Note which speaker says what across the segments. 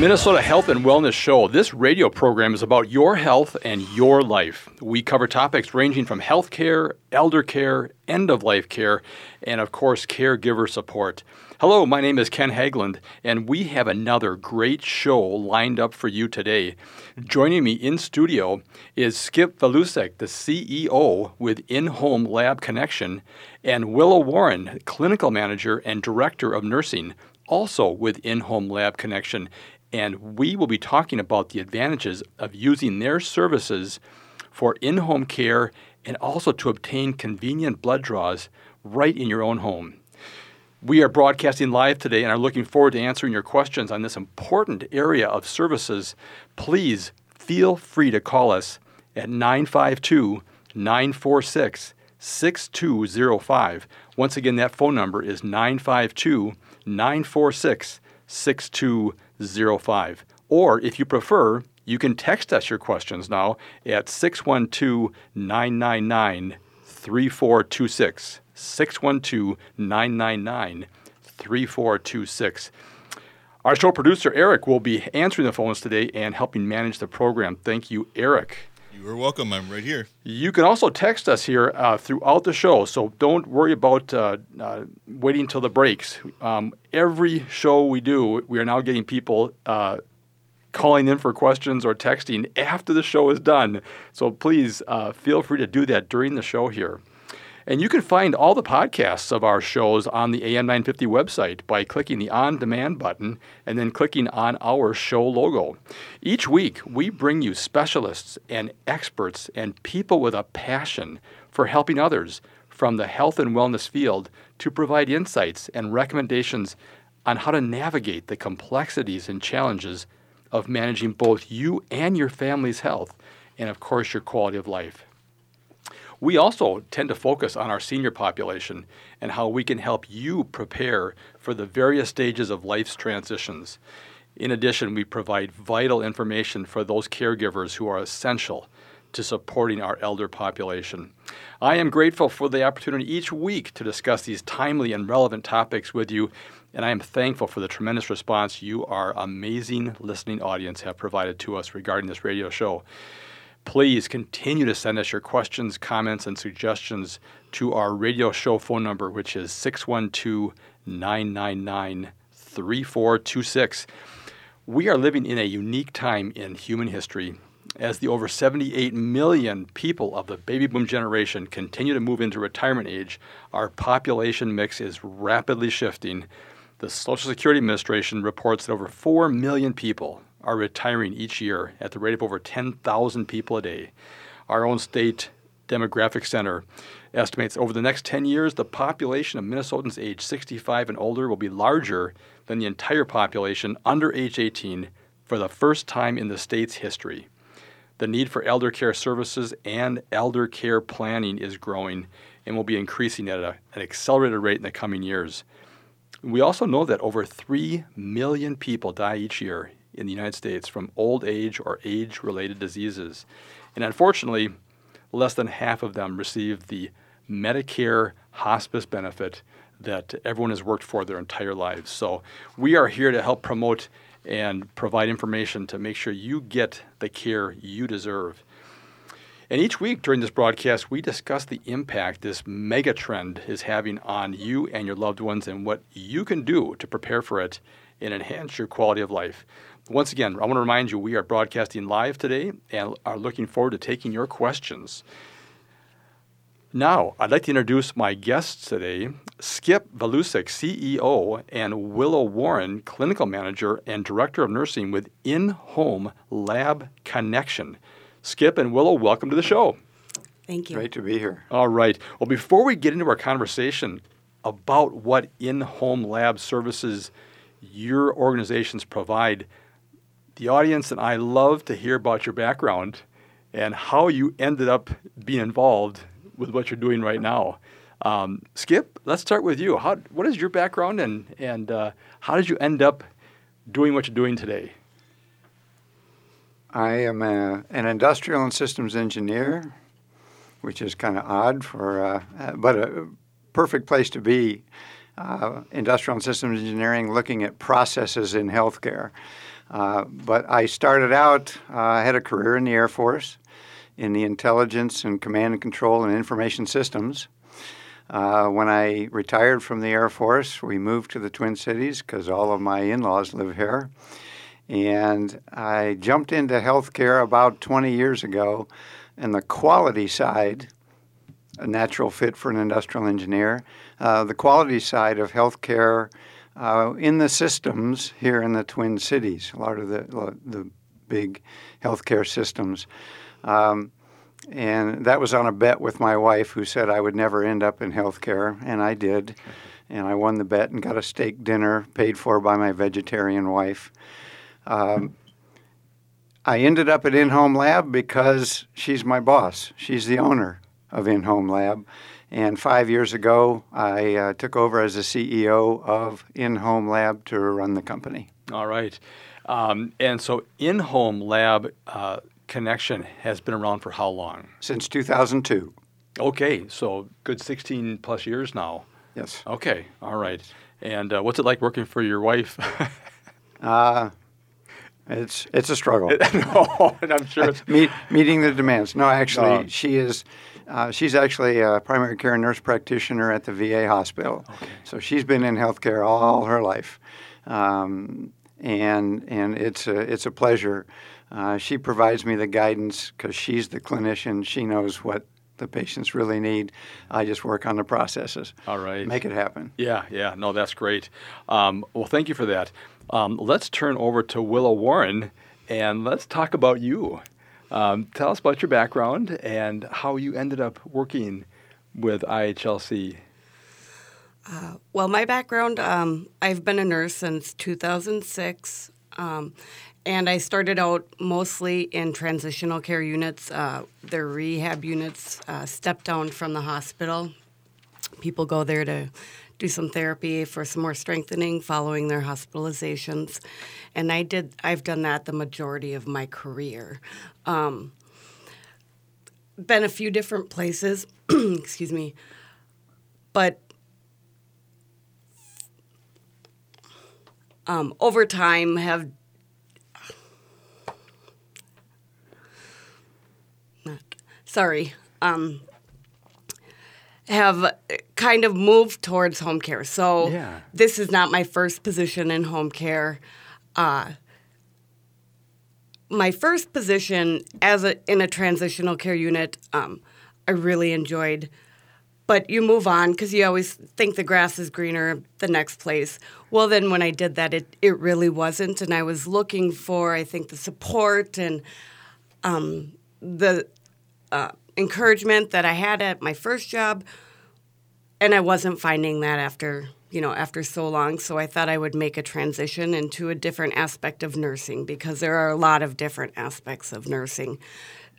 Speaker 1: Minnesota Health and Wellness Show. This radio program is about your health and your life. We cover topics ranging from health care, elder care, end of life care, and of course, caregiver support. Hello, my name is Ken Haglund, and we have another great show lined up for you today. Joining me in studio is Skip Valusek, the CEO with In Home Lab Connection, and Willow Warren, Clinical Manager and Director of Nursing, also with In Home Lab Connection. And we will be talking about the advantages of using their services for in home care and also to obtain convenient blood draws right in your own home. We are broadcasting live today and are looking forward to answering your questions on this important area of services. Please feel free to call us at 952 946 6205. Once again, that phone number is 952 946 6205. Or if you prefer, you can text us your questions now at 612 999 3426. 612 999 3426. Our show producer, Eric, will be answering the phones today and helping manage the program. Thank you, Eric.
Speaker 2: You are welcome. I'm right here.
Speaker 1: You can also text us here uh, throughout the show, so don't worry about uh, uh, waiting until the breaks. Um, every show we do, we are now getting people uh, calling in for questions or texting after the show is done. So please uh, feel free to do that during the show here. And you can find all the podcasts of our shows on the AM950 website by clicking the On Demand button and then clicking on our show logo. Each week, we bring you specialists and experts and people with a passion for helping others from the health and wellness field to provide insights and recommendations on how to navigate the complexities and challenges of managing both you and your family's health and, of course, your quality of life. We also tend to focus on our senior population and how we can help you prepare for the various stages of life's transitions. In addition, we provide vital information for those caregivers who are essential to supporting our elder population. I am grateful for the opportunity each week to discuss these timely and relevant topics with you, and I am thankful for the tremendous response you, our amazing listening audience, have provided to us regarding this radio show. Please continue to send us your questions, comments, and suggestions to our radio show phone number, which is 612 999 3426. We are living in a unique time in human history as the over 78 million people of the baby boom generation continue to move into retirement age. Our population mix is rapidly shifting. The Social Security Administration reports that over 4 million people are retiring each year at the rate of over 10,000 people a day. Our own state demographic center estimates over the next 10 years, the population of Minnesotans age 65 and older will be larger than the entire population under age 18 for the first time in the state's history. The need for elder care services and elder care planning is growing and will be increasing at a, an accelerated rate in the coming years. We also know that over 3 million people die each year in the United States from old age or age related diseases. And unfortunately, less than half of them receive the Medicare hospice benefit that everyone has worked for their entire lives. So we are here to help promote and provide information to make sure you get the care you deserve. And each week during this broadcast, we discuss the impact this mega trend is having on you and your loved ones and what you can do to prepare for it and enhance your quality of life. Once again, I want to remind you we are broadcasting live today and are looking forward to taking your questions. Now, I'd like to introduce my guests today Skip Valusek, CEO, and Willow Warren, Clinical Manager and Director of Nursing with In Home Lab Connection. Skip and Willow, welcome to the show.
Speaker 3: Thank you.
Speaker 4: Great to be here.
Speaker 1: All right. Well, before we get into our conversation about what in home lab services your organizations provide, the audience and I love to hear about your background and how you ended up being involved with what you're doing right now. Um, Skip, let's start with you. How, what is your background and, and uh, how did you end up doing what you're doing today?
Speaker 4: I am a, an industrial and systems engineer, which is kind of odd for, uh, but a perfect place to be. uh, industrial and systems engineering, looking at processes in healthcare. Uh, but I started out, uh, I had a career in the Air Force in the intelligence and command and control and information systems. Uh, when I retired from the Air Force, we moved to the Twin Cities because all of my in laws live here. And I jumped into healthcare about 20 years ago, and the quality side, a natural fit for an industrial engineer, uh, the quality side of healthcare uh, in the systems here in the Twin Cities, a lot of the, the big healthcare systems. Um, and that was on a bet with my wife, who said I would never end up in healthcare, and I did. And I won the bet and got a steak dinner paid for by my vegetarian wife. Um, I ended up at In Home Lab because she's my boss. She's the owner of In Home Lab. And five years ago, I uh, took over as the CEO of In Home Lab to run the company.
Speaker 1: All right. Um, and so In Home Lab uh, connection has been around for how long?
Speaker 4: Since 2002.
Speaker 1: Okay, so good 16 plus years now.
Speaker 4: Yes.
Speaker 1: Okay, all right. And uh, what's it like working for your wife?
Speaker 4: uh, it's it's a struggle.
Speaker 1: no, and I'm sure it's
Speaker 4: Meet, meeting the demands. No, actually, she is. Uh, she's actually a primary care nurse practitioner at the VA hospital.
Speaker 1: Okay.
Speaker 4: So she's been in healthcare all her life, um, and and it's a it's a pleasure. Uh, she provides me the guidance because she's the clinician. She knows what the patients really need. I just work on the processes.
Speaker 1: All right.
Speaker 4: Make it happen.
Speaker 1: Yeah, yeah. No, that's great. Um, well, thank you for that. Um, let's turn over to Willow Warren and let's talk about you. Um, tell us about your background and how you ended up working with IHLC.
Speaker 3: Uh, well, my background, um, I've been a nurse since 2006. Um, and I started out mostly in transitional care units, uh, rehab units, uh, step down from the hospital. People go there to do some therapy for some more strengthening following their hospitalizations, and I did. I've done that the majority of my career. Um, been a few different places. excuse me, but um, over time have sorry, um, have kind of moved towards home care. So
Speaker 1: Yeah.
Speaker 3: this is not my first position in home care. Uh, my first position as a in a transitional care unit, um, I really enjoyed. But you move on because you always think the grass is greener the next place. Well, then when I did that, it it really wasn't, and I was looking for I think the support and um, the uh, encouragement that I had at my first job, and I wasn't finding that after you know after so long. So I thought I would make a transition into a different aspect of nursing because there are a lot of different aspects of nursing.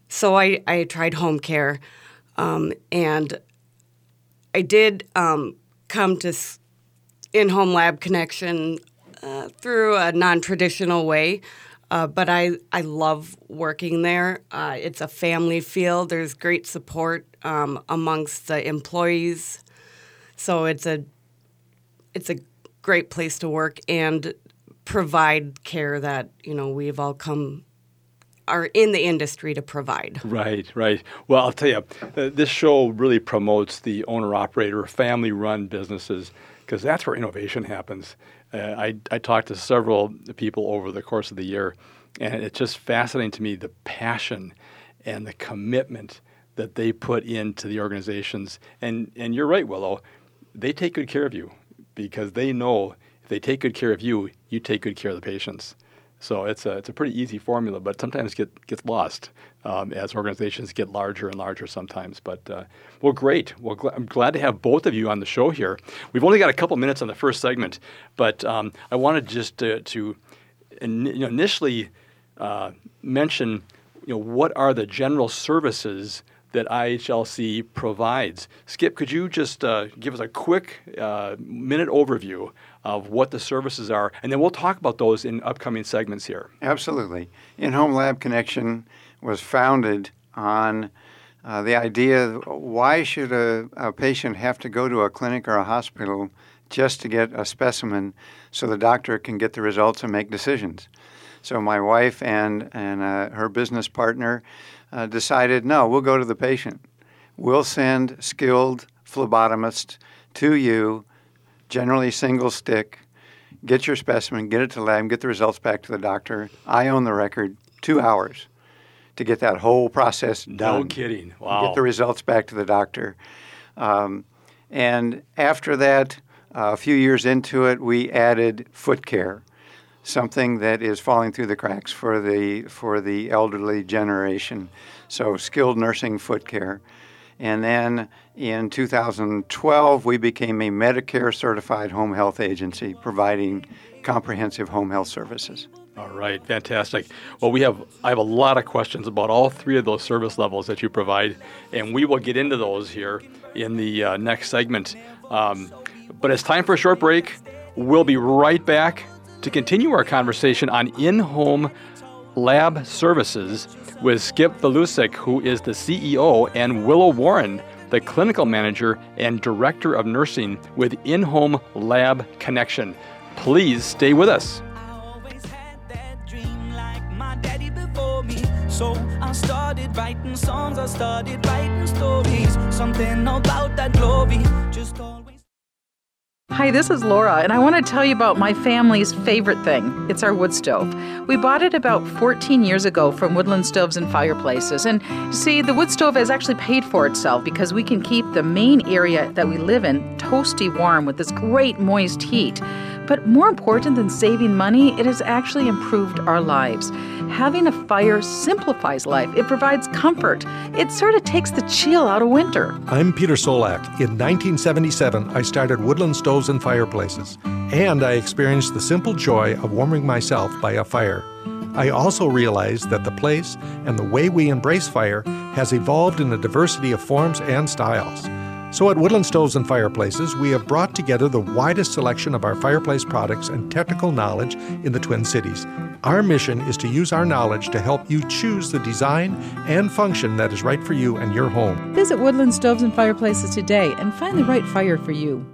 Speaker 3: So I, I tried home care, um, and I did um, come to in-home lab connection uh, through a non-traditional way. Uh, but I, I love working there. Uh, it's a family feel. There's great support um, amongst the employees, so it's a it's a great place to work and provide care that you know we've all come are in the industry to provide.
Speaker 1: Right, right. Well, I'll tell you, uh, this show really promotes the owner operator, family run businesses because that's where innovation happens. Uh, I, I talked to several people over the course of the year, and it's just fascinating to me the passion and the commitment that they put into the organizations. And, and you're right, Willow, they take good care of you because they know if they take good care of you, you take good care of the patients. So it's a, it's a pretty easy formula, but sometimes get gets lost um, as organizations get larger and larger sometimes. But uh, well, great. Well, gl- I'm glad to have both of you on the show here. We've only got a couple minutes on the first segment, but um, I wanted just to, to in, you know, initially uh, mention you know what are the general services that IHLC provides. Skip, could you just uh, give us a quick uh, minute overview of what the services are, and then we'll talk about those in upcoming segments here.
Speaker 4: Absolutely. In Home Lab Connection was founded on uh, the idea why should a, a patient have to go to a clinic or a hospital just to get a specimen so the doctor can get the results and make decisions. So my wife and, and uh, her business partner uh, decided no, we'll go to the patient. We'll send skilled phlebotomists to you, generally single stick, get your specimen, get it to lab, get the results back to the doctor. I own the record, two hours to get that whole process done.
Speaker 1: No kidding. Wow.
Speaker 4: Get the results back to the doctor. Um, and after that, uh, a few years into it, we added foot care, something that is falling through the cracks for the for the elderly generation. So skilled nursing foot care. And then in 2012, we became a Medicare certified home health agency providing comprehensive home health services.
Speaker 1: All right, fantastic. Well, we have I have a lot of questions about all three of those service levels that you provide, and we will get into those here in the uh, next segment. Um, but it's time for a short break. We'll be right back to continue our conversation on in-home lab services with Skip Valusek, who is the CEO, and Willow Warren, the clinical manager and director of nursing with In Home Lab Connection. Please stay with us. Writing songs, I started writing stories. Something about that glory just
Speaker 5: always. Hi, this is Laura, and I want to tell you about my family's favorite thing. It's our wood stove. We bought it about 14 years ago from Woodland Stoves and Fireplaces. And see, the wood stove has actually paid for itself because we can keep the main area that we live in toasty warm with this great moist heat. But more important than saving money, it has actually improved our lives. Having a fire simplifies life, it provides comfort, it sort of takes the chill out of winter.
Speaker 6: I'm Peter Solak. In 1977, I started Woodland Stoves and Fireplaces, and I experienced the simple joy of warming myself by a fire. I also realized that the place and the way we embrace fire has evolved in a diversity of forms and styles. So at Woodland Stoves and Fireplaces, we have brought together the widest selection of our fireplace products and technical knowledge in the Twin Cities. Our mission is to use our knowledge to help you choose the design and function that is right for you and your home.
Speaker 5: Visit Woodland Stoves and Fireplaces today and find the right fire for you.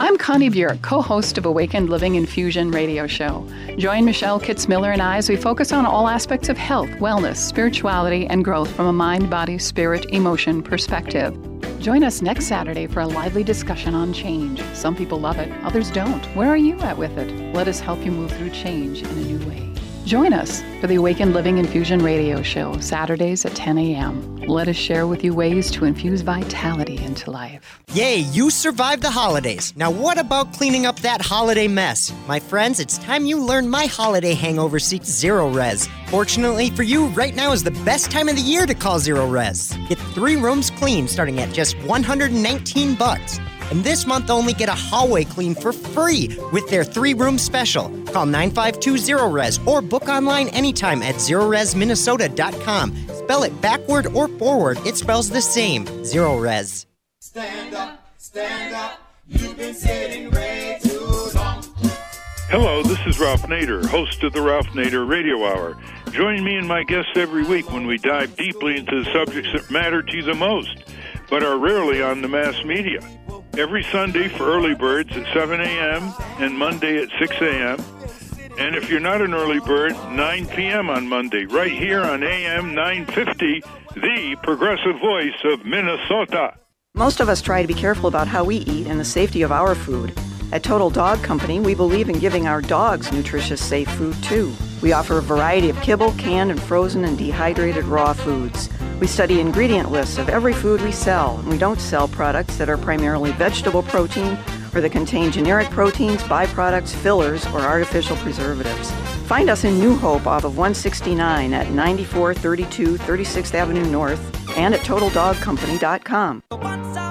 Speaker 7: I'm Connie Bjork, co host of Awakened Living Infusion radio show. Join Michelle Kitzmiller and I as we focus on all aspects of health, wellness, spirituality, and growth from a mind, body, spirit, emotion perspective. Join us next Saturday for a lively discussion on change. Some people love it, others don't. Where are you at with it? Let us help you move through change in a new way. Join us for the Awakened Living Infusion radio show, Saturdays at 10 a.m. Let us share with you ways to infuse vitality into life.
Speaker 8: Yay, you survived the holidays. Now, what about cleaning up that holiday mess? My friends, it's time you learn my holiday hangover seek Zerorez. Fortunately for you, right now is the best time of the year to call Zerorez. Get three rooms clean starting at just 119 bucks. And this month only get a hallway clean for free with their three room special. Call 9520 Res or book online anytime at zerorezminnesota.com. Spell it backward or forward, it spells the same. Zerorez. Stand up, stand
Speaker 9: up. You've been sitting way too long. Hello, this is Ralph Nader, host of the Ralph Nader Radio Hour. Join me and my guests every week when we dive deeply into the subjects that matter to you the most, but are rarely on the mass media every Sunday for early birds at 7 a.m. and Monday at 6 a.m. And if you're not an early bird, 9 p.m. on Monday, right here on AM 950, the progressive voice of Minnesota.
Speaker 10: Most of us try to be careful about how we eat and the safety of our food. At Total Dog Company, we believe in giving our dogs nutritious, safe food too. We offer a variety of kibble, canned, and frozen and dehydrated raw foods. We study ingredient lists of every food we sell, and we don't sell products that are primarily vegetable protein or that contain generic proteins, byproducts, fillers, or artificial preservatives. Find us in New Hope off of 169 at 9432 36th Avenue North and at TotalDogCompany.com.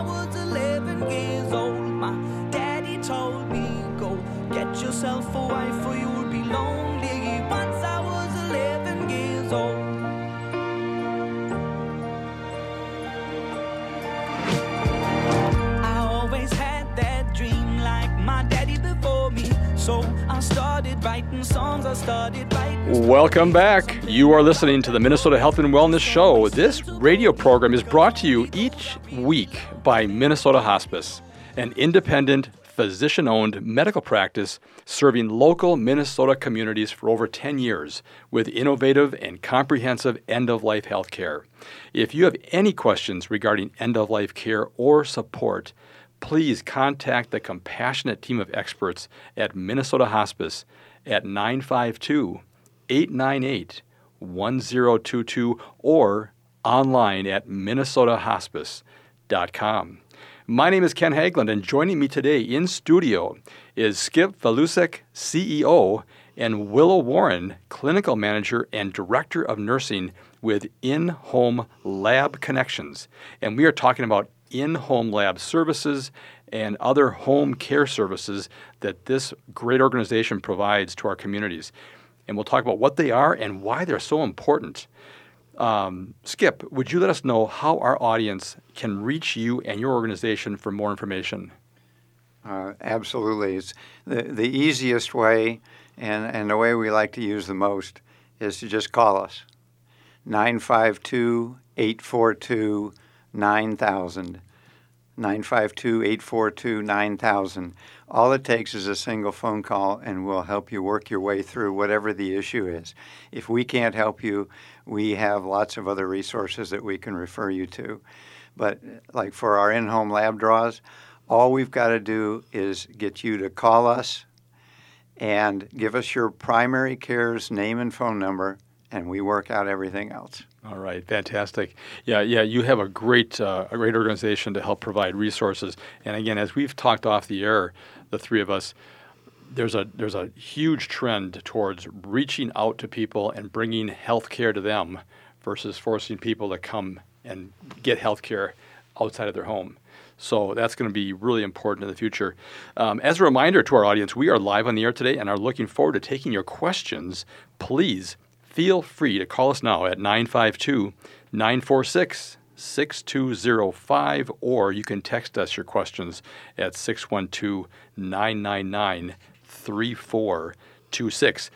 Speaker 10: Welcome back. You are listening to the Minnesota Health and Wellness Show. This radio program is brought to you each week by Minnesota Hospice, an independent
Speaker 1: physician owned medical practice serving local Minnesota communities for over 10 years with innovative and comprehensive end of life health care. If you have any questions regarding end of life care or support, please contact the compassionate team of experts at Minnesota Hospice at 952 898 1022 or online at minnesotahospice.com. My name is Ken Haglund, and joining me today in studio is Skip Valusek, CEO, and Willow Warren, Clinical Manager and Director of Nursing with In Home Lab Connections. And we are talking about in home lab services and other home care services that this great organization provides to our communities. And we'll talk about what they are and why they're so important. Um, Skip, would you let us know how our audience can reach you and your organization for more information?
Speaker 4: Uh, absolutely. It's the, the easiest way and, and the way we like to use the most is to just call us 952 842 9000. 952 842 9000. All it takes is a single phone call, and we'll help you work your way through whatever the issue is. If we can't help you, we have lots of other resources that we can refer you to. But, like for our in home lab draws, all we've got to do is get you to call us and give us your primary care's name and phone number, and we work out everything else.
Speaker 1: All right, fantastic. Yeah, yeah, you have a great, uh, a great organization to help provide resources. And again, as we've talked off the air, the three of us, there's a there's a huge trend towards reaching out to people and bringing health care to them versus forcing people to come and get health care outside of their home. So that's going to be really important in the future. Um, as a reminder to our audience, we are live on the air today and are looking forward to taking your questions. Please feel free to call us now at 952 946 6205, or you can text us your questions at 612 999 3426.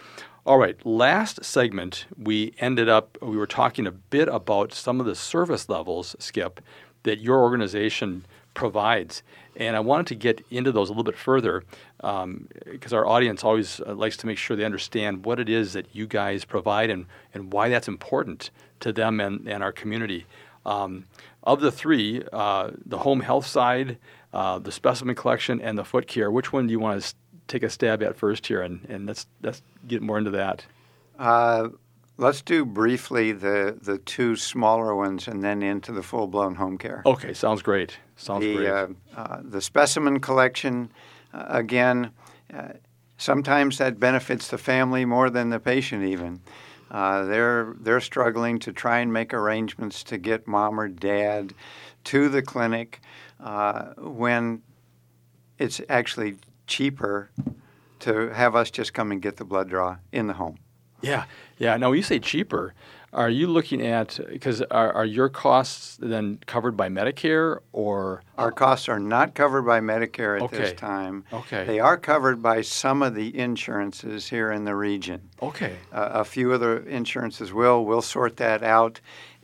Speaker 1: All right, last segment, we ended up, we were talking a bit about some of the service levels, Skip, that your organization provides. And I wanted to get into those a little bit further because um, our audience always uh, likes to make sure they understand what it is that you guys provide and, and why that's important to them and, and our community. Um, of the three, uh, the home health side, uh, the specimen collection, and the foot care, which one do you want to take a stab at first here? And, and let's, let's get more into that.
Speaker 4: Uh, let's do briefly the, the two smaller ones and then into the full blown home care.
Speaker 1: Okay, sounds great. Sounds
Speaker 4: the,
Speaker 1: great.
Speaker 4: Uh, the specimen collection, uh, again, uh, sometimes that benefits the family more than the patient even. Uh, they're they're struggling to try and make arrangements to get mom or dad to the clinic uh, when it's actually cheaper to have us just come and get the blood draw in the home.
Speaker 1: Yeah, yeah. Now, you say cheaper, are you looking at because are, are your costs then covered by Medicare or
Speaker 4: our costs are not covered by Medicare at
Speaker 1: okay.
Speaker 4: this time.
Speaker 1: Okay.
Speaker 4: They are covered by some of the insurances here in the region.
Speaker 1: Okay.
Speaker 4: Uh, a few other insurances will. We'll sort that out.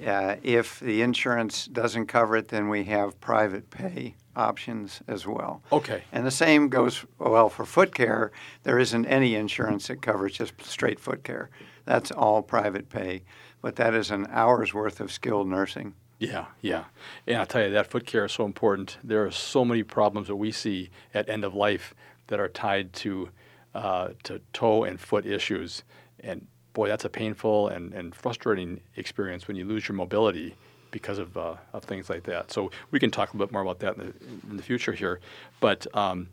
Speaker 4: Uh, if the insurance doesn't cover it, then we have private pay options as well.
Speaker 1: Okay.
Speaker 4: And the same goes well for foot care. There isn't any insurance that covers just straight foot care. That's all private pay but that is an hour's worth of skilled nursing.
Speaker 1: Yeah, yeah. And I'll tell you, that foot care is so important. There are so many problems that we see at end of life that are tied to, uh, to toe and foot issues. And boy, that's a painful and, and frustrating experience when you lose your mobility because of, uh, of things like that. So we can talk a little bit more about that in the, in the future here. But um,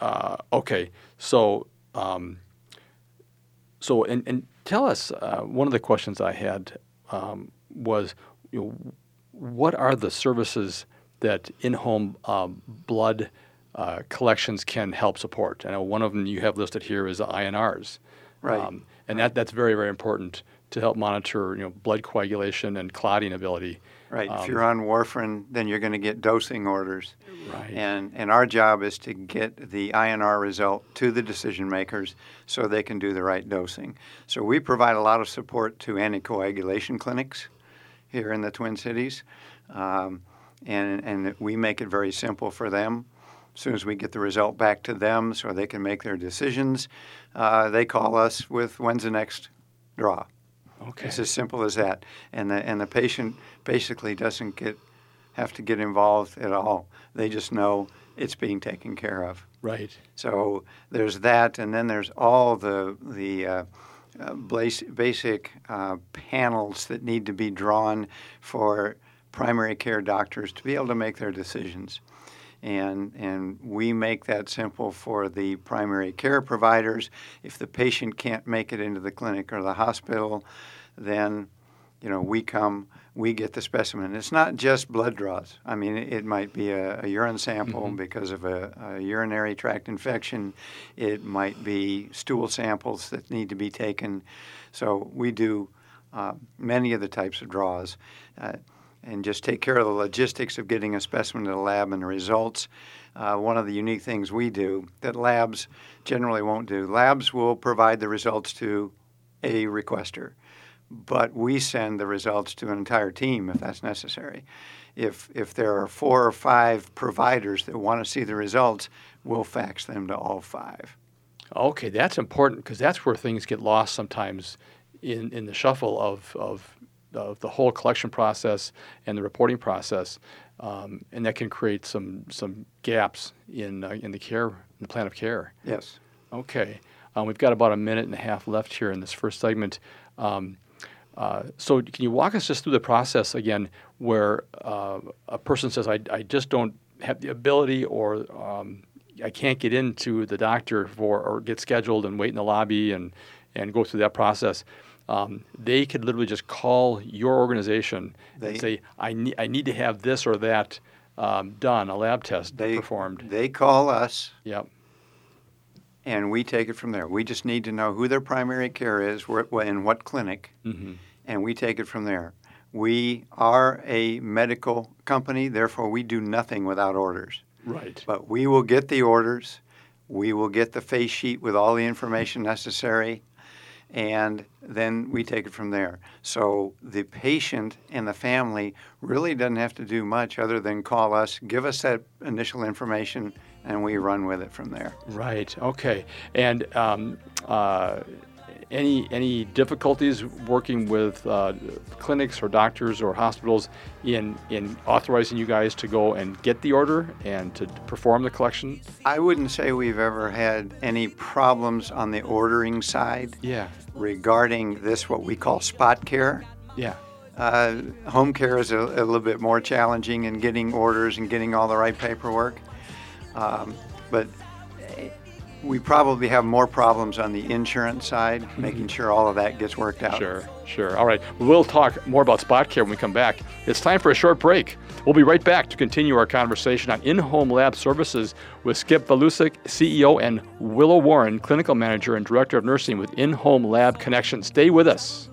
Speaker 1: uh, okay, so um, so and, and tell us, uh, one of the questions I had um, was, you know, what are the services that in-home um, blood uh, collections can help support? I know one of them you have listed here is INRs,
Speaker 4: right? Um,
Speaker 1: and that that's very very important to help monitor you know blood coagulation and clotting ability.
Speaker 4: Right. Um, if you're on warfarin, then you're going to get dosing orders.
Speaker 1: Right.
Speaker 4: And and our job is to get the INR result to the decision makers so they can do the right dosing. So we provide a lot of support to anticoagulation clinics here in the Twin Cities, um, and and we make it very simple for them. as soon as we get the result back to them so they can make their decisions, uh, they call us with when's the next draw.
Speaker 1: Okay.
Speaker 4: It's as simple as that. And the, and the patient basically doesn't get have to get involved at all. They just know it's being taken care of.
Speaker 1: Right.
Speaker 4: So there's that, and then there's all the the uh, uh, basic uh, panels that need to be drawn for primary care doctors to be able to make their decisions. And, and we make that simple for the primary care providers. If the patient can't make it into the clinic or the hospital, then you know we come we get the specimen. It's not just blood draws. I mean, it, might be a, a urine sample mm-hmm. because of a, a, urinary tract infection. It might be stool samples that need to be taken. So we do uh, many of the types of draws. Uh, and just take care of the logistics of getting a specimen to the lab and the results. Uh, one of the unique things we do that labs generally won't do labs will provide the results to a requester but we send the results to an entire team if that's necessary. If, if there are four or five providers that want to see the results, we'll fax them to all five.
Speaker 1: Okay, that's important because that's where things get lost sometimes in, in the shuffle of, of, of the whole collection process and the reporting process. Um, and that can create some, some gaps in, uh, in the care, in the plan of care.
Speaker 4: Yes.
Speaker 1: Okay. Um, we've got about a minute and a half left here in this first segment. Um, uh, so can you walk us just through the process again where uh, a person says, I, I just don't have the ability or um, I can't get into the doctor for or get scheduled and wait in the lobby and, and go through that process. Um, they could literally just call your organization they, and say, I, ne- I need to have this or that um, done, a lab test
Speaker 4: they,
Speaker 1: performed.
Speaker 4: They call us.
Speaker 1: Yep.
Speaker 4: And we take it from there. We just need to know who their primary care is, where, in what clinic, mm-hmm and we take it from there. We are a medical company, therefore, we do nothing without orders.
Speaker 1: Right.
Speaker 4: But we will get the orders, we will get the face sheet with all the information necessary, and then we take it from there. So the patient and the family really doesn't have to do much other than call us, give us that initial information, and we run with it from there.
Speaker 1: Right. Okay. And um, uh, any any difficulties working with uh, clinics or doctors or hospitals in in authorizing you guys to go and get the order and to perform the collection?
Speaker 4: I wouldn't say we've ever had any problems on the ordering side.
Speaker 1: Yeah.
Speaker 4: Regarding this, what we call spot care.
Speaker 1: Yeah.
Speaker 4: Uh, home care is a, a, little bit more challenging in getting orders and getting all the right paperwork. Um, but we probably have more problems on the insurance side, mm-hmm. making sure all of that gets worked out.
Speaker 1: Sure, sure. All right. We'll talk more about spot care when we come back. It's time for a short break. We'll be right back to continue our conversation on in home lab services with Skip Valusek, CEO, and Willow Warren, Clinical Manager and Director of Nursing with In Home Lab Connection. Stay with us.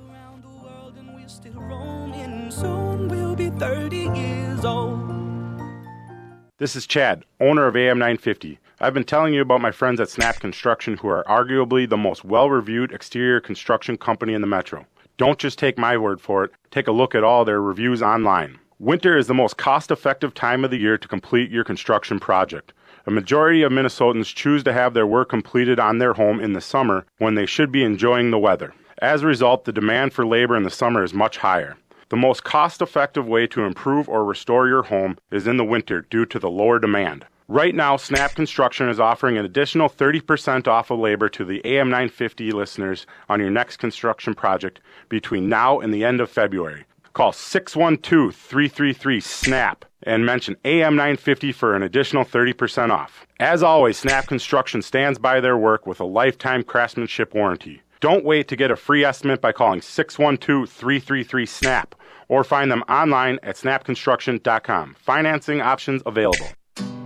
Speaker 11: This is Chad, owner of AM 950. I've been telling you about my friends at Snap Construction, who are arguably the most well reviewed exterior construction company in the metro. Don't just take my word for it, take a look at all their reviews online. Winter is the most cost effective time of the year to complete your construction project. A majority of Minnesotans choose to have their work completed on their home in the summer when they should be enjoying the weather. As a result, the demand for labor in the summer is much higher. The most cost effective way to improve or restore your home is in the winter due to the lower demand. Right now, Snap Construction is offering an additional 30% off of labor to the AM 950 listeners on your next construction project between now and the end of February. Call 612 333 SNAP and mention AM 950 for an additional 30% off. As always, Snap Construction stands by their work with a lifetime craftsmanship warranty. Don't wait to get a free estimate by calling 612 333 SNAP or find them online at snapconstruction.com. Financing options available.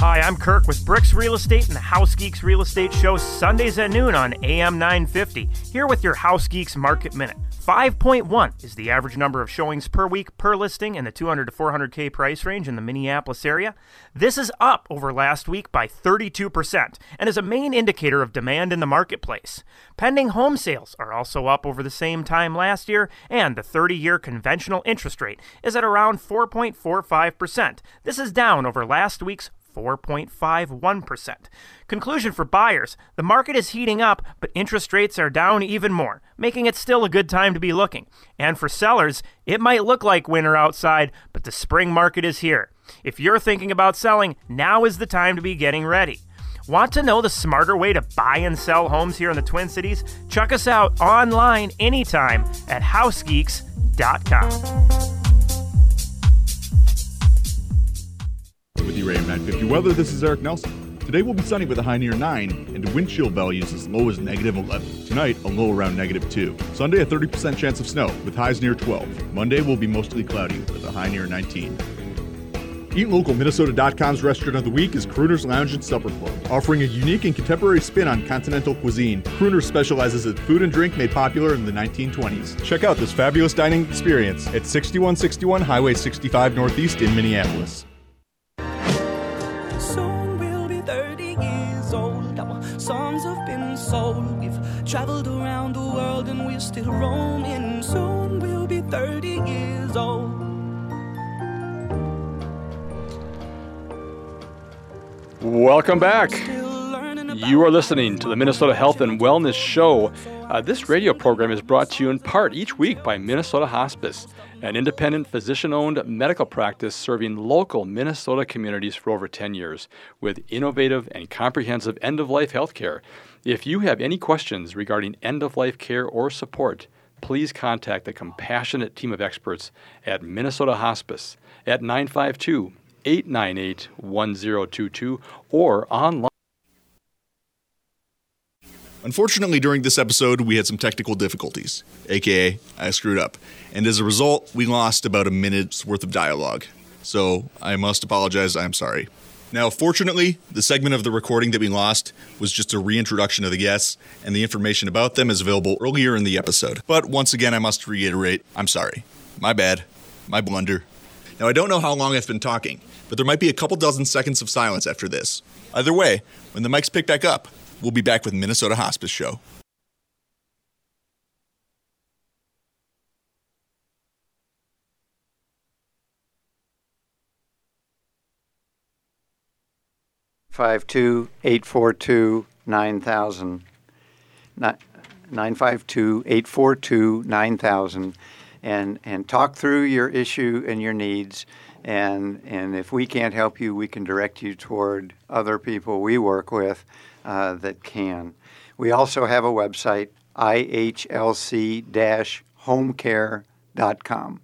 Speaker 12: Hi, I'm Kirk with Bricks Real Estate and the House Geeks Real Estate Show Sundays at noon on AM 950. Here with your House Geeks Market Minute. 5.1 is the average number of showings per week per listing in the 200 to 400k price range in the Minneapolis area. This is up over last week by 32% and is a main indicator of demand in the marketplace. Pending home sales are also up over the same time last year, and the 30 year conventional interest rate is at around 4.45%. This is down over last week's 4.51%. Conclusion for buyers the market is heating up, but interest rates are down even more, making it still a good time to be looking. And for sellers, it might look like winter outside, but the spring market is here. If you're thinking about selling, now is the time to be getting ready. Want to know the smarter way to buy and sell homes here in the Twin Cities? Check us out online anytime at housegeeks.com.
Speaker 13: With you, AM 950 weather, this is Eric Nelson. Today will be sunny with a high near 9 and wind chill values as low as negative 11. Tonight, a low around negative 2. Sunday, a 30% chance of snow with highs near 12. Monday will be mostly cloudy with a high near 19. Eat Local Minnesota.com's restaurant of the week is Crooner's Lounge and Supper Club. Offering a unique and contemporary spin on continental cuisine, Crooner specializes in food and drink made popular in the 1920s. Check out this fabulous dining experience at 6161 Highway 65 Northeast in Minneapolis.
Speaker 14: Still roaming. Soon we'll be 30 years old.
Speaker 1: Welcome back. You are listening to the Minnesota Health and Wellness Show. Uh, this radio program is brought to you in part each week by Minnesota Hospice, an independent physician owned medical practice serving local Minnesota communities for over 10 years with innovative and comprehensive end of life health care. If you have any questions regarding end of life care or support, please contact the compassionate team of experts at Minnesota Hospice at 952 898 1022 or online.
Speaker 2: Unfortunately, during this episode, we had some technical difficulties, aka, I screwed up. And as a result, we lost about a minute's worth of dialogue. So I must apologize, I'm sorry. Now, fortunately, the segment of the recording that we lost was just a reintroduction of the guests, and the information about them is available earlier in the episode. But once again, I must reiterate I'm sorry. My bad. My blunder. Now, I don't know how long I've been talking, but there might be a couple dozen seconds of silence after this. Either way, when the mics pick back up, we'll be back with Minnesota Hospice Show.
Speaker 4: Five two eight four two nine thousand. Nine five two eight four two nine thousand, and and talk through your issue and your needs, and and if we can't help you, we can direct you toward other people we work with uh, that can. We also have a website, ihlc-homecare.com.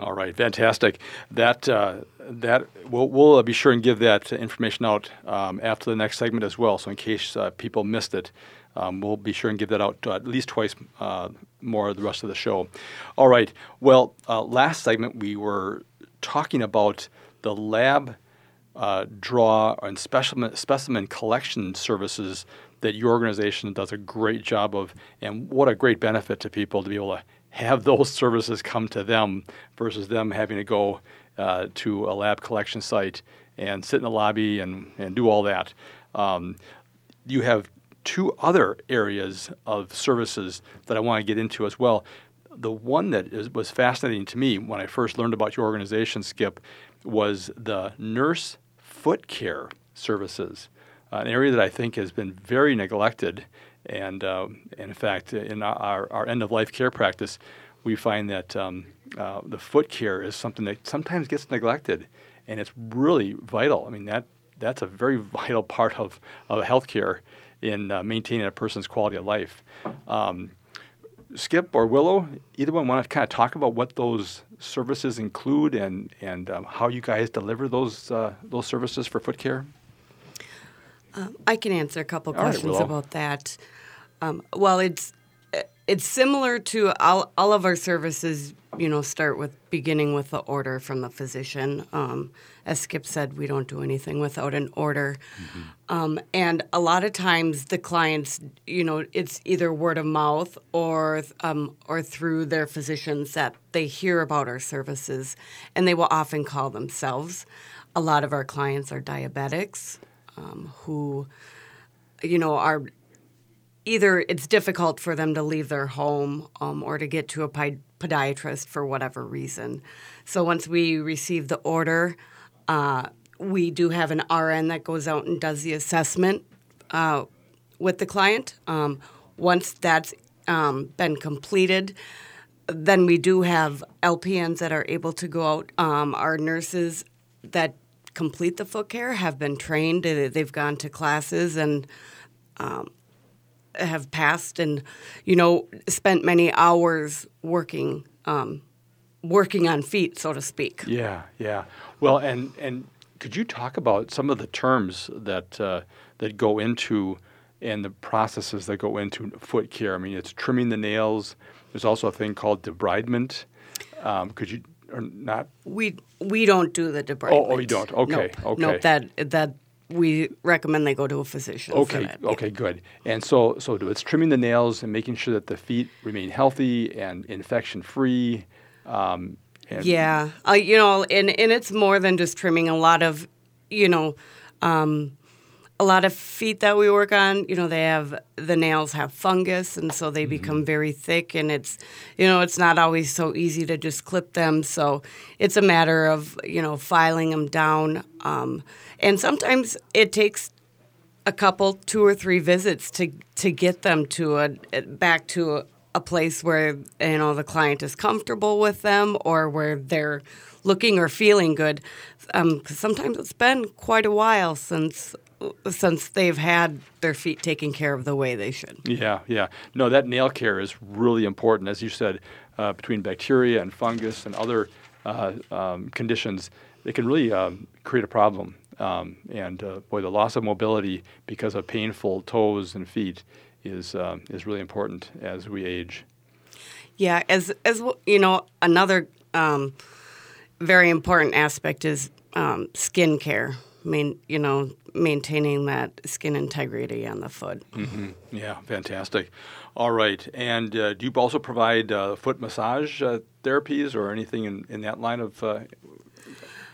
Speaker 1: All right, fantastic. That uh, that we'll, we'll uh, be sure and give that information out um, after the next segment as well. So in case uh, people missed it, um, we'll be sure and give that out uh, at least twice uh, more the rest of the show. All right. Well, last segment we were talking about the lab draw and specimen specimen collection services that your organization does a great job of, and what a great benefit to people to be able to have those services come to them versus them having to go uh, to a lab collection site and sit in the lobby and, and do all that. Um, you have two other areas of services that I want to get into as well. The one that is, was fascinating to me when I first learned about your organization, Skip, was the nurse foot care services, an area that I think has been very neglected and, uh, in fact, in our, our end of life care practice, we find that um, uh, the foot care is something that sometimes gets neglected. and it's really vital. I mean that that's a very vital part of of healthcare in uh, maintaining a person's quality of life. Um, Skip or Willow, either one want to kind of talk about what those services include and and um, how you guys deliver those uh, those services for foot care?
Speaker 3: Um, I can answer a couple
Speaker 1: All right,
Speaker 3: questions
Speaker 1: Willow.
Speaker 3: about that. Um, well, it's it's similar to all, all of our services. You know, start with beginning with the order from the physician. Um, as Skip said, we don't do anything without an order. Um, and a lot of times, the clients, you know, it's either word of mouth or um, or through their physicians that they hear about our services, and they will often call themselves. A lot of our clients are diabetics um, who, you know, are either it's difficult for them to leave their home um, or to get to a podiatrist for whatever reason. So once we receive the order, uh, we do have an RN that goes out and does the assessment uh, with the client. Um, once that's um, been completed, then we do have LPNs that are able to go out. Um, our nurses that complete the foot care have been trained. They- They've gone to classes and um, have passed, and you know, spent many hours working um, working on feet, so to speak.
Speaker 1: Yeah, yeah. Well, and and could you talk about some of the terms that uh, that go into and the processes that go into foot care? I mean, it's trimming the nails. There's also a thing called debridement. Um, could you or not?
Speaker 3: We we don't do the debridement.
Speaker 1: Oh, oh, you don't. Okay,
Speaker 3: Nope.
Speaker 1: okay.
Speaker 3: Nope. That that we recommend they go to a physician.
Speaker 1: Okay,
Speaker 3: that.
Speaker 1: okay, good. And so, so it's trimming the nails and making sure that the feet remain healthy and infection free. Um, and
Speaker 3: Yeah, uh, you know, and and it's more than just trimming. A lot of, you know, um, a lot of feet that we work on, you know, they have the nails have fungus, and so they become very thick, and it's, you know, it's not always so easy to just clip them. So it's a matter of you know filing them down, um, and sometimes it takes a couple, two or three visits to to get them to a back to a, a place where you know the client is comfortable with them or where they're looking or feeling good. Um, 'cause sometimes it's been quite a while since since they've had their feet taken care of the way they should.
Speaker 1: Yeah, yeah. No, that nail care is really important, as you said, uh, between bacteria and fungus and other uh, um, conditions. It can really um, create a problem. Um, and uh, boy, the loss of mobility because of painful toes and feet is um, is really important as we age.
Speaker 3: Yeah, as as you know, another um, very important aspect is um, skin care. I mean, you know, maintaining that skin integrity on the foot.
Speaker 1: hmm Yeah, fantastic. All right. And uh, do you also provide uh, foot massage uh, therapies or anything in, in that line of, uh,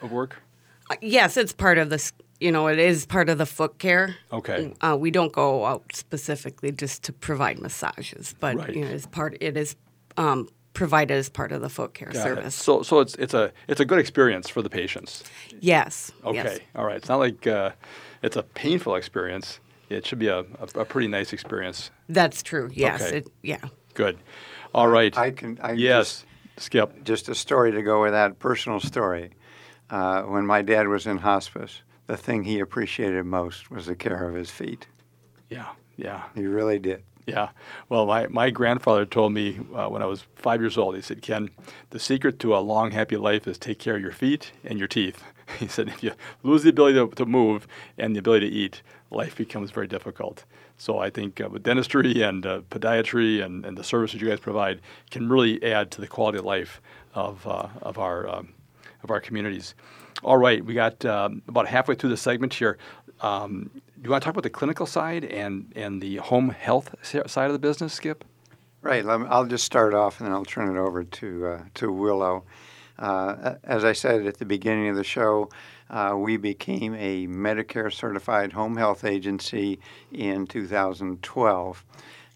Speaker 1: of work?
Speaker 3: Uh, Yes, it's part of this. You know, it is part of the foot care.
Speaker 1: Okay.
Speaker 3: Uh, we don't go out specifically just to provide massages, but
Speaker 1: Right.
Speaker 3: you know, it's part. It is um, provided as part of the foot care
Speaker 1: Got it.
Speaker 3: service.
Speaker 1: So, so it's it's a it's a good experience for the patients.
Speaker 3: Yes.
Speaker 1: Okay.
Speaker 3: Yes.
Speaker 1: All right. It's not like uh, it's a painful experience. It should be a, a, a pretty nice experience.
Speaker 3: That's true. Yes.
Speaker 1: Okay.
Speaker 3: It, yeah.
Speaker 1: Good. All right.
Speaker 4: I can. I
Speaker 1: yes. Skip.
Speaker 4: Just a story to go with that. Personal story. Uh, when my dad was in hospice, the thing he appreciated most was the care of his feet.
Speaker 1: Yeah. Yeah.
Speaker 4: He really did.
Speaker 1: Yeah. Well, my, my grandfather told me uh, when I was five years old, he said, Ken, the secret to a long, happy life is take care of your feet and your teeth. He said, if you lose the ability to, to move and the ability to eat, life becomes very difficult. So I think uh, with dentistry and uh, podiatry and, and the services you guys provide can really add to the quality of life of, uh, of, our, um, of our communities. All right, we got um, about halfway through the segment here. Um, do you want to talk about the clinical side and, and the home health side of the business, Skip?
Speaker 4: Right. I'll just start off, and then I'll turn it over to uh, to Willow. Uh, as I said at the beginning of the show, uh, we became a Medicare certified home health agency in 2012,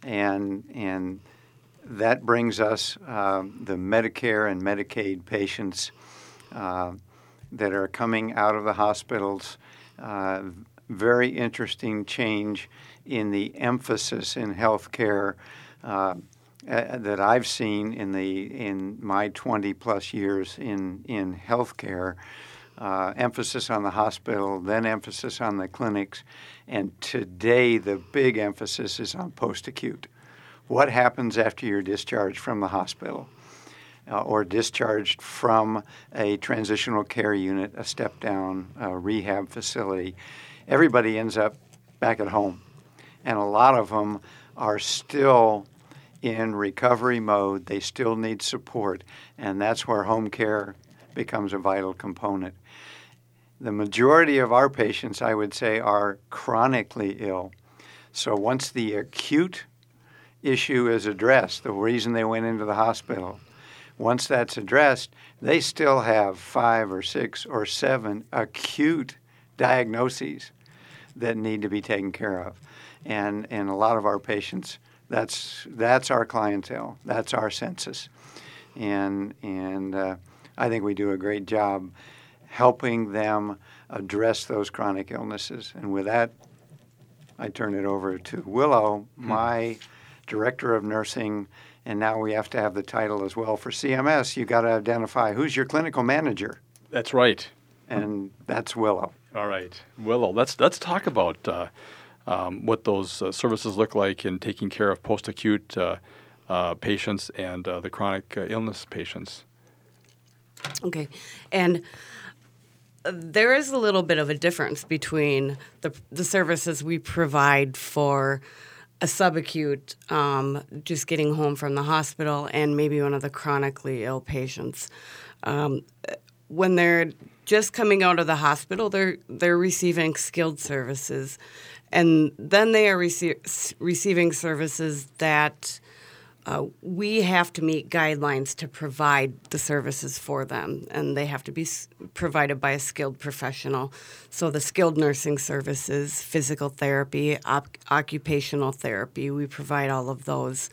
Speaker 4: and and that brings us um, the Medicare and Medicaid patients uh, that are coming out of the hospitals. Uh, very interesting change in the emphasis in healthcare uh, uh, that I've seen in the in my 20 plus years in in healthcare. uh, emphasis on the hospital, then emphasis on the clinics, and today the big emphasis is on post acute. What happens after you're discharged from the hospital? Uh, or discharged from a transitional care unit, a step down rehab facility, everybody ends up back at home. And a lot of them are still in recovery mode. They still need support. And that's where home care becomes a vital component. The majority of our patients, I would say, are chronically ill. So once the acute issue is addressed, the reason they went into the hospital, once that's addressed, they still have five or six or seven acute diagnoses that need to be taken care of. And, and a lot of our patients, that's, that's our clientele, that's our census. And, and uh, I think we do a great job helping them address those chronic illnesses. And with that, I turn it over to Willow, hmm. my director of nursing, and now we have to have the title as well for CMS. You got to identify who's your clinical manager.
Speaker 1: That's right.
Speaker 4: And that's Willow.
Speaker 1: All right, Willow. Let's let's talk about uh, um, what those uh, services look like in taking care of post-acute uh, uh patients and the chronic illness patients.
Speaker 3: Okay, and there is a little bit of a difference between the, the services we provide for a subacute, um, just getting home from the hospital, and maybe one of the chronically ill patients. Um, when they're just coming out of the hospital, they're they're receiving skilled services, and then they are rece- receiving services that uh, we have to meet guidelines to provide the services for them, and they have to be s- provided by a skilled professional. So, the skilled nursing services, physical therapy, op- occupational therapy, we provide all of those.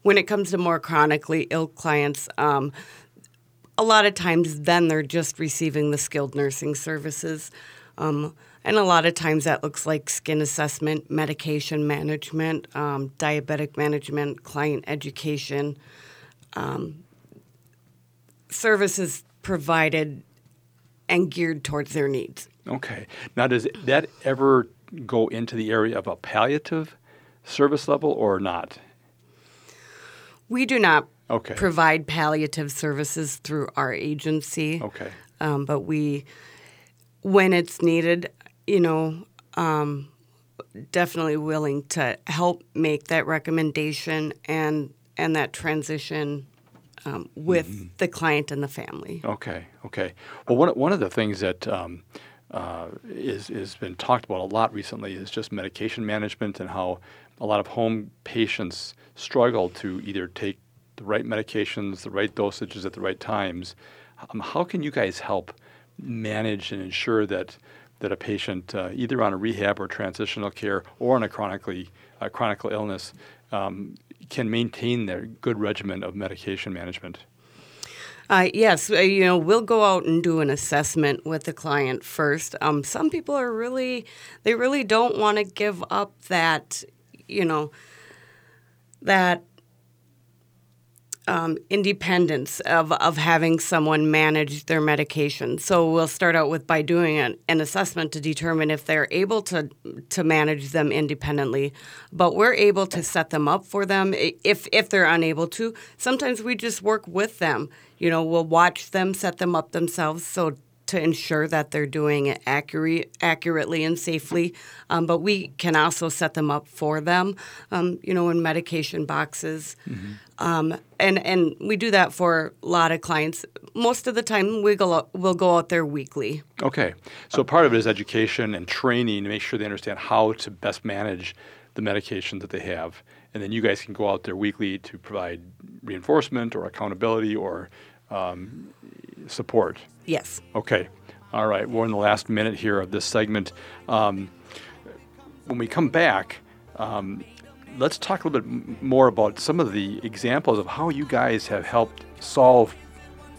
Speaker 3: When it comes to more chronically ill clients, um, a lot of times then they're just receiving the skilled nursing services. Um, and a lot of times that looks like skin assessment, medication management, um, diabetic management, client education, um, services provided and geared towards their needs.
Speaker 1: Okay. Now, does that ever go into the area of a palliative service level or not?
Speaker 3: We do not
Speaker 1: okay.
Speaker 3: provide palliative services through our agency.
Speaker 1: Okay.
Speaker 3: Um, but we, when it's needed, you know, um, definitely willing to help make that recommendation and and that transition um, with mm-hmm. the client and the family.
Speaker 1: Okay, okay. Well, one one of the things that um, uh, is is been talked about a lot recently is just medication management and how a lot of home patients struggle to either take the right medications, the right dosages at the right times. Um, how can you guys help manage and ensure that that a patient, uh, either on a rehab or transitional care or on a chronically chronic illness, um, can maintain their good regimen of medication management?
Speaker 3: Uh, yes, uh, you know, we'll go out and do an assessment with the client first. Um, some people are really, they really don't want to give up that, you know, that um, independence of, of having someone manage their medication. So we'll start out with by doing an, an, assessment to determine if they're able to to manage them independently. But we're able to set them up for them if if they're unable to. Sometimes we just work with them. You know, we'll watch them set them up themselves. So to ensure that they're doing it accurate, accurately and safely. Um, but we can also set them up for them, um, you know, in medication boxes. Mm-hmm. Um, and, and we do that for a lot of clients. Most of the time, we go, we'll go out there weekly.
Speaker 1: Okay. So part of it is education and training to make sure they understand how to best manage the medication that they have. And then you guys can go out there weekly to provide reinforcement or accountability or um, support.
Speaker 3: Yes.
Speaker 1: Okay. All right. We're in the last minute here of this segment. Um, when we come back, um, let's talk a little bit more about some of the examples of how you guys have helped solve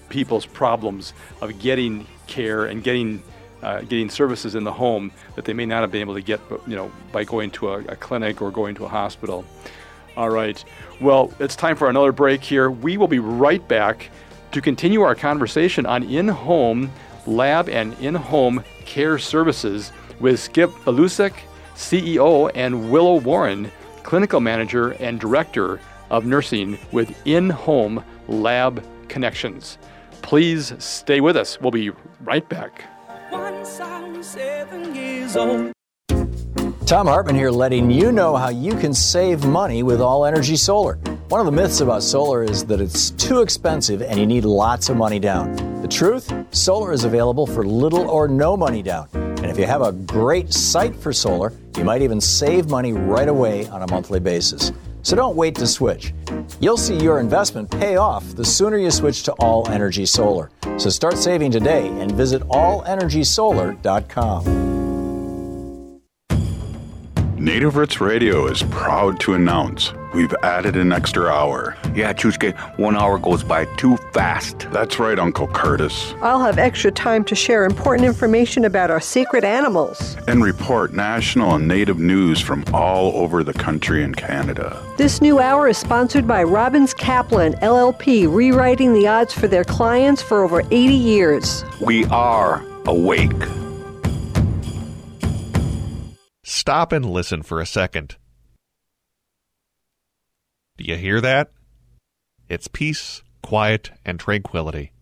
Speaker 1: people's problems of getting care and getting uh, getting services in the home that they may not have been able to get, you know, by going to a, a clinic or going to a hospital. All right. Well, it's time for another break here. We will be right back to continue our conversation on in home lab and in home care services with Skip Valusek, CEO, and Willow Warren, Clinical Manager and Director of Nursing with In Home Lab Connections. Please stay with us. We'll be right back.
Speaker 14: Once I was seven years old.
Speaker 15: Thom Hartmann here, letting you know how you can save money with All Energy Solar. One of the myths about solar is that it's too expensive and you need lots of money down. The truth? Solar is available for little or no money down. And if you have a great site for solar, you might even save money right away on a monthly basis. So don't wait to switch. You'll see your investment pay off the sooner you switch to All Energy Solar. So start saving today and visit allenergysolar.com.
Speaker 16: Native Roots Radio is proud to announce we've added an extra hour.
Speaker 17: Yeah, Chuske, one hour goes by too fast.
Speaker 16: That's right, Uncle Curtis.
Speaker 18: I'll have extra time to share important information about our secret animals.
Speaker 16: And report national and native news from all over the country and Canada.
Speaker 18: This new hour is sponsored by Robbins Kaplan, LLP, rewriting the odds for their clients for over 80 years.
Speaker 17: We are awake.
Speaker 19: Stop and listen for a second. Do you hear that? It's peace, quiet, and tranquility.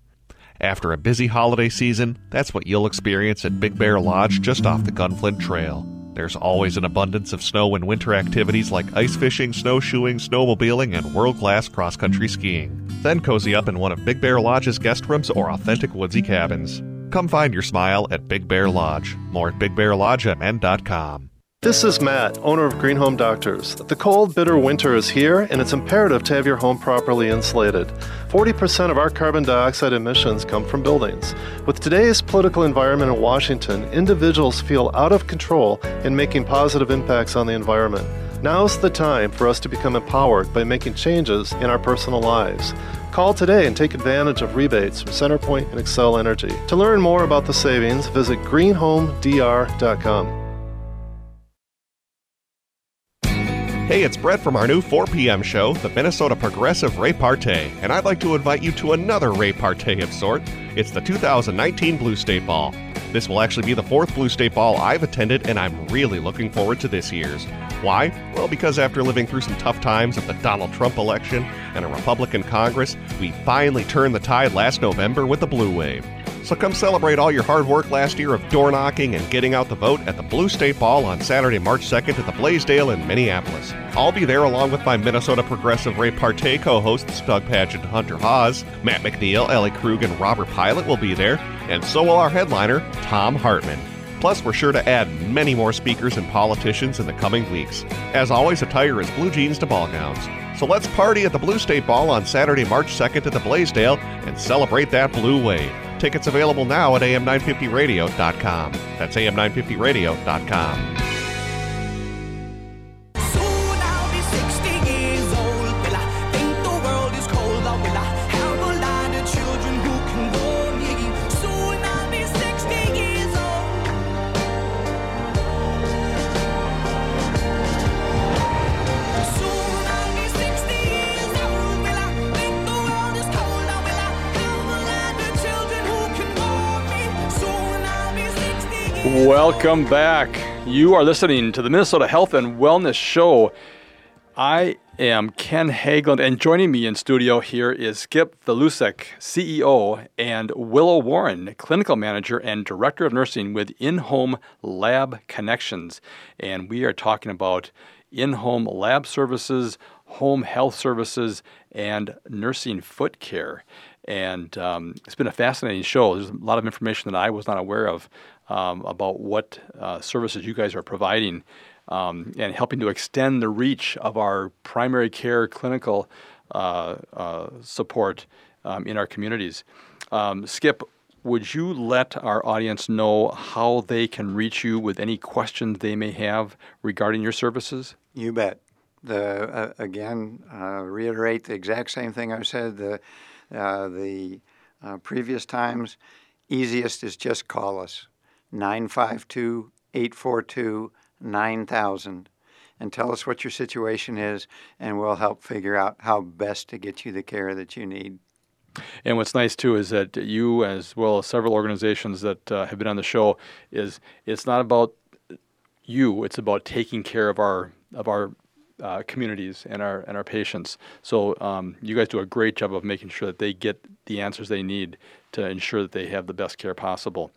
Speaker 19: After a busy holiday season, that's what you'll experience at Big Bear Lodge just off the Gunflint Trail. There's always an abundance of snow and winter activities like ice fishing, snowshoeing, snowmobiling, and world class cross country skiing. Then cozy up in one of Big Bear Lodge's guest rooms or authentic woodsy cabins. Come find your smile at Big Bear Lodge. More at BigBearLodgeMN.com.
Speaker 20: This is Matt, owner of Green Home Doctors. The cold, bitter winter is here, and it's imperative to have your home properly insulated. 40% of our carbon dioxide emissions come from buildings. With today's political environment in Washington, individuals feel out of control in making positive impacts on the environment. Now's the time for us to become empowered by making changes in our personal lives. Call today and take advantage of rebates from CenterPoint and Xcel Energy. To learn more about the savings, visit greenhomedr.com.
Speaker 19: Hey, it's Brett from our new 4 p.m. show, the Minnesota Progressive Repartee, and I'd like to invite you to another repartee of sort. It's the 2019 Blue State Ball. This will actually be the fourth Blue State Ball I've attended, and I'm really looking forward to this year's. Why? Well, because after living through some tough times of the Donald Trump election and a Republican Congress, we finally turned the tide last November with the Blue Wave. So come celebrate all your hard work last year of door knocking and getting out the vote at the Blue State Ball on Saturday, March 2nd at the Blaisdell in Minneapolis. I'll be there along with my Minnesota Progressive Repartee co-hosts Doug Paget and Hunter Haas. Matt McNeil, Ellie Krug, and Robert Pilot will be there, and so will our headliner, Thom Hartmann. Plus, we're sure to add many more speakers and politicians in the coming weeks. As always, attire is blue jeans to ball gowns. So let's party at the Blue State Ball on Saturday, March 2nd at the Blaisdell and celebrate that blue wave. Tickets available now at am950radio.com. That's am950radio.com.
Speaker 1: Welcome back. You are listening to the Minnesota Health and Wellness Show. I am Ken Haglund, and joining me in studio here is Skip Valusek, CEO, and Willow Warren, Clinical Manager and Director of Nursing with In Home Lab Connections. And we are talking about in home lab services, home health services, and nursing foot care. And um, it's been a fascinating show. There's a lot of information that I was not aware of um, about what uh, services you guys are providing um, and helping to extend the reach of our primary care clinical uh, uh, support um, in our communities. Um, Skip, would you let our audience know how they can reach you with any questions they may have regarding your services?
Speaker 4: You bet. The uh, again, uh, reiterate the exact same thing I said the uh, the previous times. Easiest is just call us. 952 842 9000 and tell us what your situation is, and we'll help figure out how best to get you the care that you need.
Speaker 1: And what's nice too is that you, as well as several organizations that uh, have been on the show, is it's not about you; it's about taking care of our of our uh, communities and our and our patients. So um, you guys do a great job of making sure that they get the answers they need to ensure that they have the best care possible.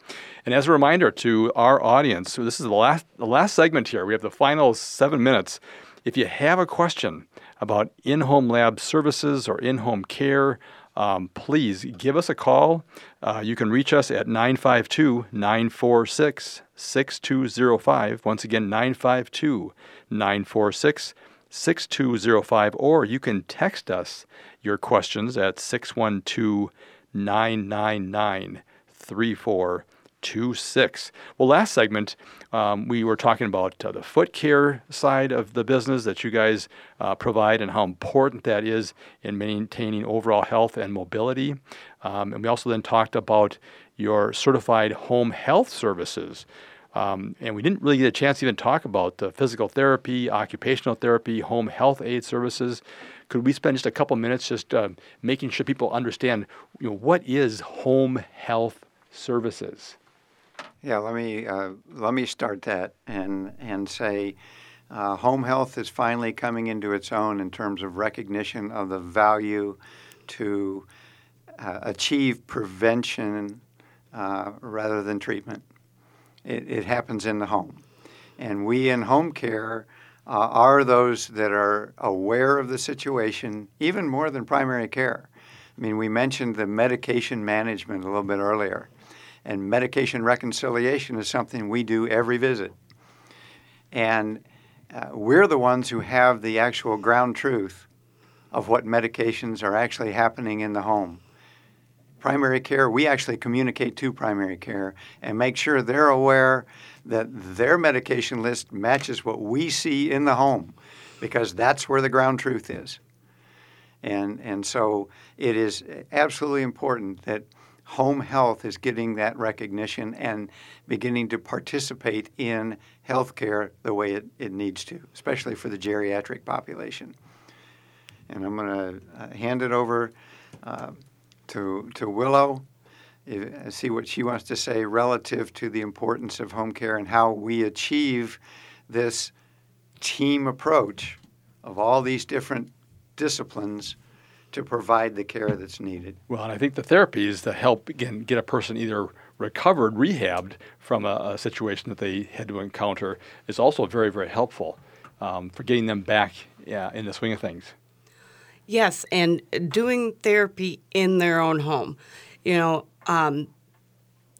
Speaker 1: And as a reminder to our audience, so this is the last the last segment here. We have the final seven minutes. If you have a question about in-home lab services or in-home care, um, please give us a call. Uh, you can reach us at 952 946 6205. Once again, 952 946 6205. Or you can text us your questions at 612 999 3426. Well, last segment, um, we were talking about uh, the foot care side of the business that you guys uh, provide and how important that is in maintaining overall health and mobility. Um, and we also then talked about your certified home health services. Um, and we didn't really get a chance to even talk about the physical therapy, occupational therapy, home health aid services. Could we spend just a couple minutes just uh, making sure people understand, you know, what is home health services?
Speaker 4: Yeah, let me uh, let me start that and and say, uh, home health is finally coming into its own in terms of recognition of the value to uh, achieve prevention uh, rather than treatment. It, it, happens in the home, and we in home care. Uh, are those that are aware of the situation even more than primary care. I mean, we mentioned the medication management a little bit earlier. And medication reconciliation is something we do every visit. And uh, we're the ones who have the actual ground truth of what medications are actually happening in the home. Primary care, we actually communicate to primary care and make sure they're aware that their medication list matches what we see in the home because that's where the ground truth is. And, and so it is absolutely important that home health is getting that recognition and beginning to participate in healthcare the way it, it needs to, especially for the geriatric population. And I'm going to uh, hand it over uh, to, to Willow, uh, see what she wants to say relative to the importance of home care and how we achieve this team approach of all these different disciplines to provide the care that's needed.
Speaker 1: Well, and I think the therapy is to help again get a person either recovered, rehabbed from a, a situation that they had to encounter is also very, very helpful um, for getting them back yeah, in the swing of things.
Speaker 3: Yes, and doing therapy in their own home. You know, um,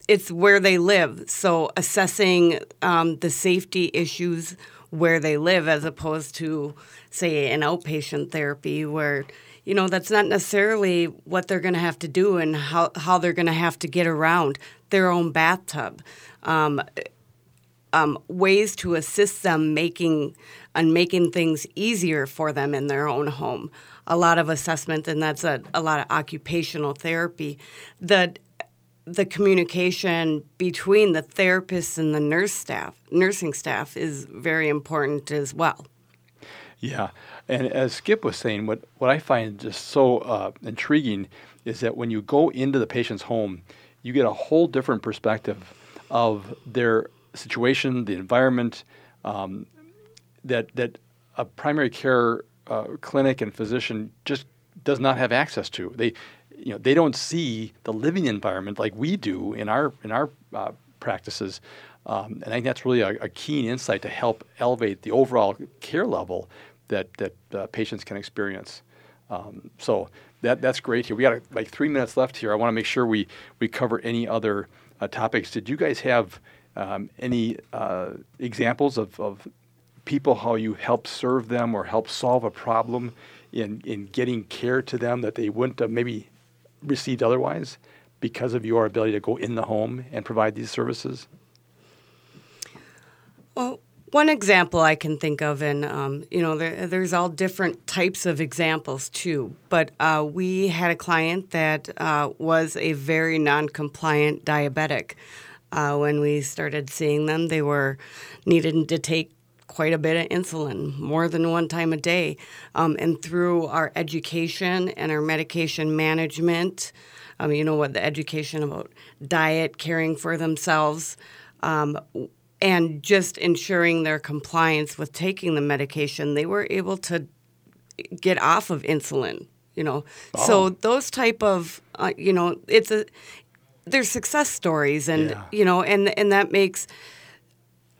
Speaker 3: it's where they live. So assessing um, the safety issues where they live as opposed to, say, an outpatient therapy where you know, that's not necessarily what they're going to have to do and how, how they're going to have to get around their own bathtub. Um, um, ways to assist them making and making things easier for them in their own home. A lot of assessment, and that's a, a lot of occupational therapy. The the communication between the therapist and the nurse staff, nursing staff, is very important as well.
Speaker 1: Yeah, and as Skip was saying, what, what I find just so uh, intriguing is that when you go into the patient's home, you get a whole different perspective of their situation, the environment, um, that that a primary care uh, clinic and physician just does not have access to. They, you know, they don't see the living environment like we do in our in our uh, practices. Um, and I think that's really a, a, keen insight to help elevate the overall care level that that uh, patients can experience. Um, so that that's great here. We got like three minutes left here. I want to make sure we we cover any other uh, topics. Did you guys have um, any uh, examples of, of people how you help serve them or help solve a problem in in getting care to them that they wouldn't have maybe received otherwise because of your ability to go in the home and provide these services?
Speaker 3: Well, one example I can think of, and um, you know, there, there's all different types of examples too. But uh, we had a client that uh, was a very non-compliant diabetic. Uh, when we started seeing them, they were needed to take quite a bit of insulin, more than one time a day. Um, and through our education and our medication management, um, you know what the education about diet, caring for themselves, um, and just ensuring their compliance with taking the medication, they were able to get off of insulin. You know,
Speaker 1: Oh.
Speaker 3: so those type of uh, you know, it's a there's success stories, and
Speaker 1: Yeah.
Speaker 3: you know, and and that makes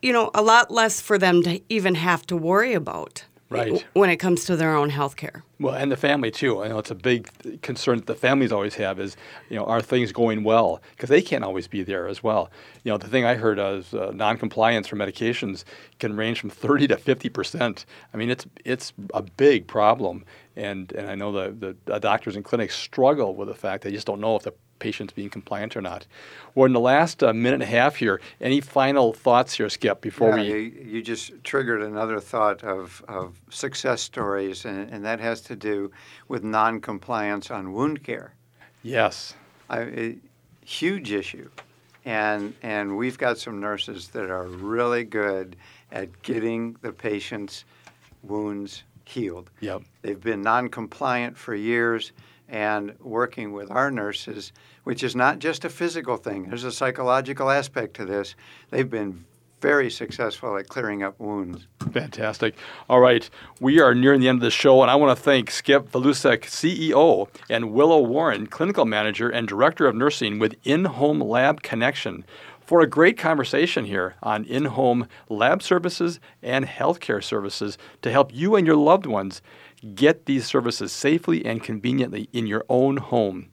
Speaker 3: you know a lot less for them to even have to worry about
Speaker 1: Right.
Speaker 3: when it comes to their own health care.
Speaker 1: Well, and the family too. I know it's a big concern that the families always have is, you know, are things going well? Because they can't always be there as well. You know, the thing I heard is uh, non-compliance for medications can range from 30 to 50 percent. I mean, it's it's a big problem, and and I know the the doctors and clinics struggle with the fact they just don't know if the patient's being compliant or not. Well, in the last uh, minute and a half here, any final thoughts here, Skip, before
Speaker 4: Yeah,
Speaker 1: we?
Speaker 4: you, you just triggered another thought of, of success stories, and, and that has to do with non-compliance on wound care.
Speaker 1: Yes.
Speaker 4: I, a huge issue, and and we've got some nurses that are really good at getting the patient's wounds healed.
Speaker 1: Yep.
Speaker 4: They've been non-compliant for years, and working with our nurses, which is not just a physical thing. There's a psychological aspect to this. They've been very successful at clearing up wounds.
Speaker 1: Fantastic. All right. We are nearing the end of the show, and I want to thank Skip Valusek, CEO, and Willow Warren, Clinical Manager and Director of Nursing with In Home Lab Connection, for a great conversation here on in home lab services and healthcare services to help you and your loved ones get these services safely and conveniently in your own home.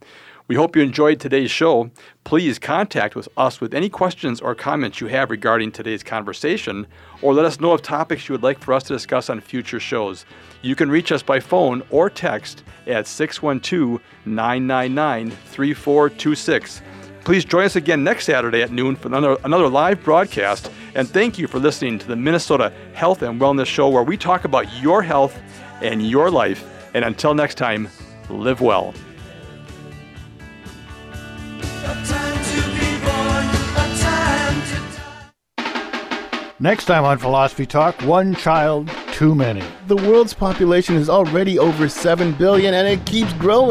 Speaker 1: We hope you enjoyed today's show. Please contact with us with any questions or comments you have regarding today's conversation, or let us know of topics you would like for us to discuss on future shows. You can reach us by phone or text at 612 999 3426. Please join us again next Saturday at noon for another, another live broadcast. And thank you for listening to the Minnesota Health and Wellness Show, where we talk about your health and your life. And until next time, live well.
Speaker 21: Next time on Philosophy Talk, one child too many.
Speaker 22: The world's population is already over 7 billion and it keeps growing.